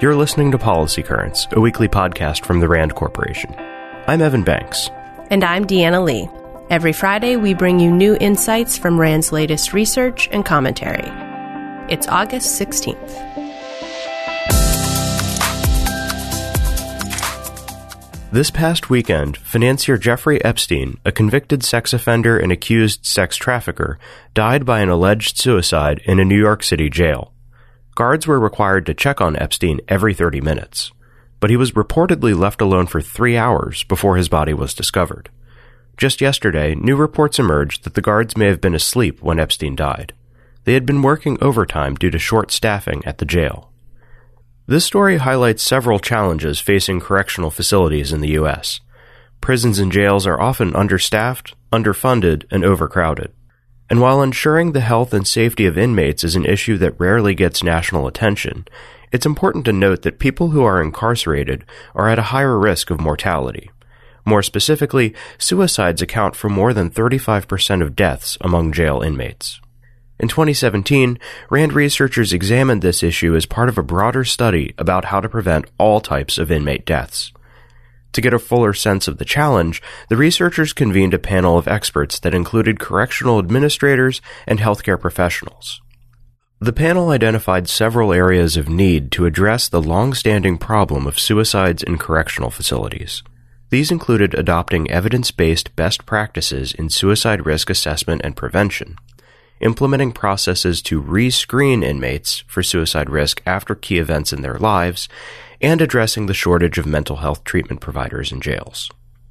You're listening to Policy Currents, a weekly podcast from the RAND Corporation. I'm Evan Banks. And I'm Deanna Lee. Every Friday, we bring you new insights from RAND's latest research and commentary. It's August 16th. This past weekend, financier Jeffrey Epstein, a convicted sex offender and accused sex trafficker, died by an alleged suicide in a New York City jail. Guards were required to check on Epstein every 30 minutes, but he was reportedly left alone for three hours before his body was discovered. Just yesterday, new reports emerged that the guards may have been asleep when Epstein died. They had been working overtime due to short staffing at the jail. This story highlights several challenges facing correctional facilities in the U.S. Prisons and jails are often understaffed, underfunded, and overcrowded. And while ensuring the health and safety of inmates is an issue that rarely gets national attention, it's important to note that people who are incarcerated are at a higher risk of mortality. More specifically, suicides account for more than 35% of deaths among jail inmates. In 2017, RAND researchers examined this issue as part of a broader study about how to prevent all types of inmate deaths. To get a fuller sense of the challenge, the researchers convened a panel of experts that included correctional administrators and healthcare professionals. The panel identified several areas of need to address the long-standing problem of suicides in correctional facilities. These included adopting evidence-based best practices in suicide risk assessment and prevention, implementing processes to re-screen inmates for suicide risk after key events in their lives, and addressing the shortage of mental health treatment providers in jails.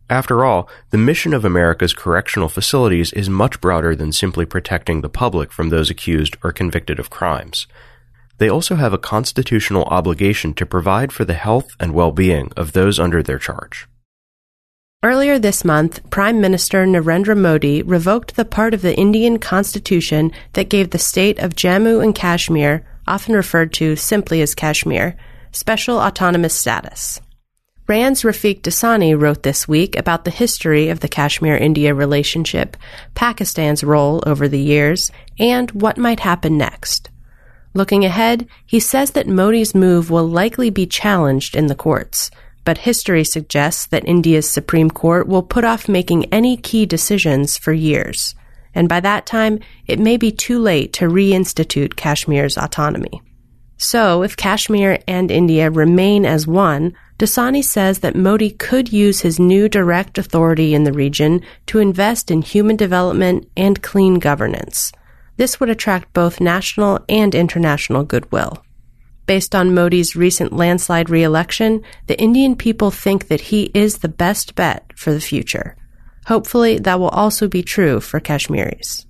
After all, the mission of America's correctional facilities is much broader than simply protecting the public from those accused or convicted of crimes. They also have a constitutional obligation to provide for the health and well-being of those under their charge. Earlier this month, Prime Minister Narendra Modi revoked the part of the Indian constitution that gave the state of Jammu and Kashmir, often referred to simply as Kashmir, special autonomous status. Rand's Rafiq Dossani wrote this week about the history of the Kashmir-India relationship, Pakistan's role over the years, and what might happen next. Looking ahead, he says that Modi's move will likely be challenged in the courts – but history suggests that India's Supreme Court will put off making any key decisions for years. And by that time, it may be too late to reinstitute Kashmir's autonomy. So, if Kashmir and India remain as one, Dossani says that Modi could use his new direct authority in the region to invest in human development and clean governance. This would attract both national and international goodwill. Based on Modi's recent landslide re-election, the Indian people think that he is the best bet for the future. Hopefully, that will also be true for Kashmiris.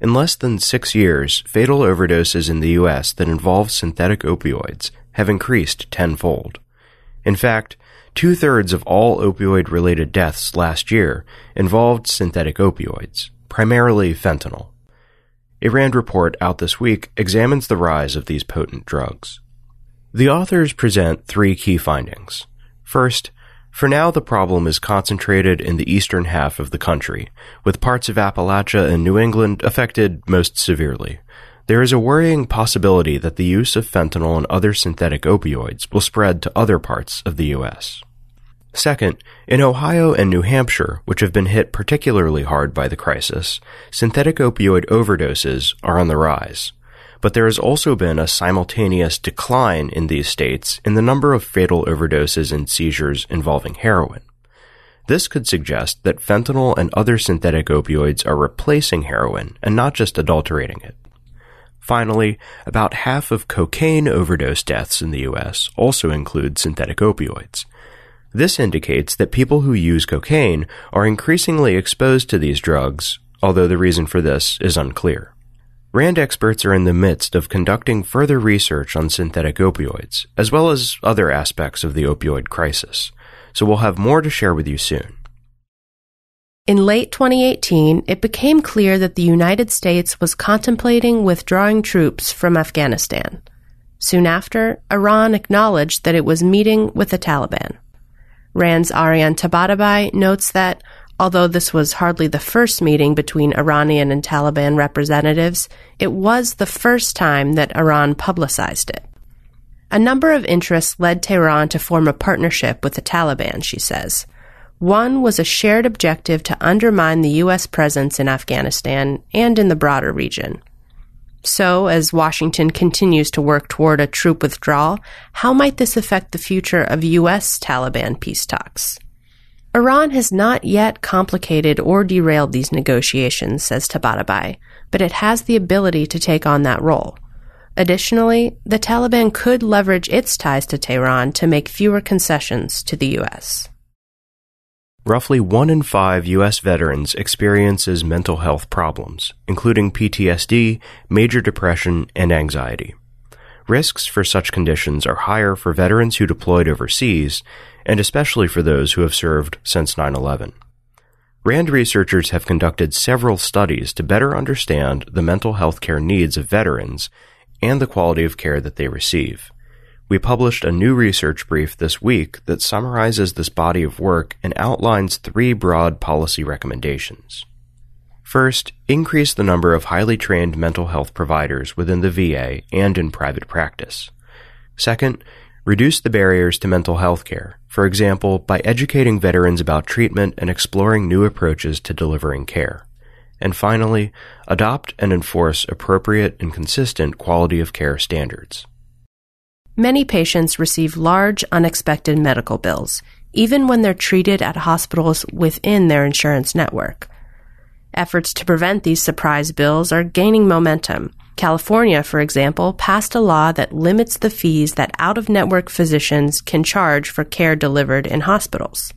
In less than six years, fatal overdoses in the U.S. that involve synthetic opioids have increased tenfold. In fact, two thirds of all opioid related deaths last year involved synthetic opioids, primarily fentanyl. A RAND report out this week examines the rise of these potent drugs. The authors present three key findings. First, for now the problem is concentrated in the eastern half of the country, with parts of Appalachia and New England affected most severely. There is a worrying possibility that the use of fentanyl and other synthetic opioids will spread to other parts of the U.S. Second, in Ohio and New Hampshire, which have been hit particularly hard by the crisis, synthetic opioid overdoses are on the rise. But there has also been a simultaneous decline in these states in the number of fatal overdoses and seizures involving heroin. This could suggest that fentanyl and other synthetic opioids are replacing heroin and not just adulterating it. Finally, about half of cocaine overdose deaths in the US also include synthetic opioids. This indicates that people who use cocaine are increasingly exposed to these drugs, although the reason for this is unclear. RAND experts are in the midst of conducting further research on synthetic opioids, as well as other aspects of the opioid crisis, so we'll have more to share with you soon. In late 2018, it became clear that the United States was contemplating withdrawing troops from Afghanistan. Soon after, Iran acknowledged that it was meeting with the Taliban. Rand's Ariane Tabatabai notes that although this was hardly the first meeting between Iranian and Taliban representatives, it was the first time that Iran publicized it. A number of interests led Tehran to form a partnership with the Taliban, she says. One was a shared objective to undermine the U.S. presence in Afghanistan and in the broader region. So, as Washington continues to work toward a troop withdrawal, how might this affect the future of U.S. Taliban peace talks? Iran has not yet complicated or derailed these negotiations, says Tabatabai, but it has the ability to take on that role. Additionally, the Taliban could leverage its ties to Tehran to make fewer concessions to the U.S. Roughly one in five U.S. veterans experiences mental health problems, including PTSD, major depression, and anxiety. Risks for such conditions are higher for veterans who deployed overseas, and especially for those who have served since 9 11. RAND researchers have conducted several studies to better understand the mental health care needs of veterans and the quality of care that they receive. We published a new research brief this week that summarizes this body of work and outlines three broad policy recommendations. First, increase the number of highly trained mental health providers within the VA and in private practice. Second, reduce the barriers to mental health care, for example, by educating veterans about treatment and exploring new approaches to delivering care. And finally, adopt and enforce appropriate and consistent quality of care standards. Many patients receive large, unexpected medical bills, even when they're treated at hospitals within their insurance network. Efforts to prevent these surprise bills are gaining momentum. California, for example, passed a law that limits the fees that out of network physicians can charge for care delivered in hospitals.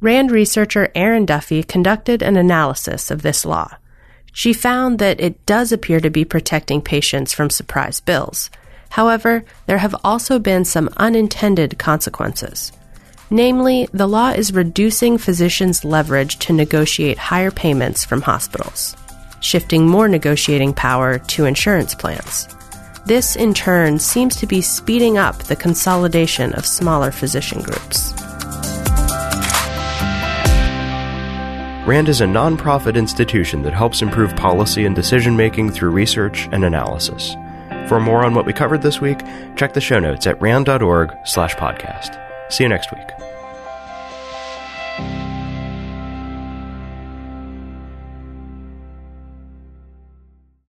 RAND researcher Erin Duffy conducted an analysis of this law. She found that it does appear to be protecting patients from surprise bills. However, there have also been some unintended consequences. Namely, the law is reducing physicians' leverage to negotiate higher payments from hospitals, shifting more negotiating power to insurance plans. This, in turn, seems to be speeding up the consolidation of smaller physician groups. RAND is a nonprofit institution that helps improve policy and decision making through research and analysis. For more on what we covered this week, check the show notes at rand.org slash podcast. See you next week.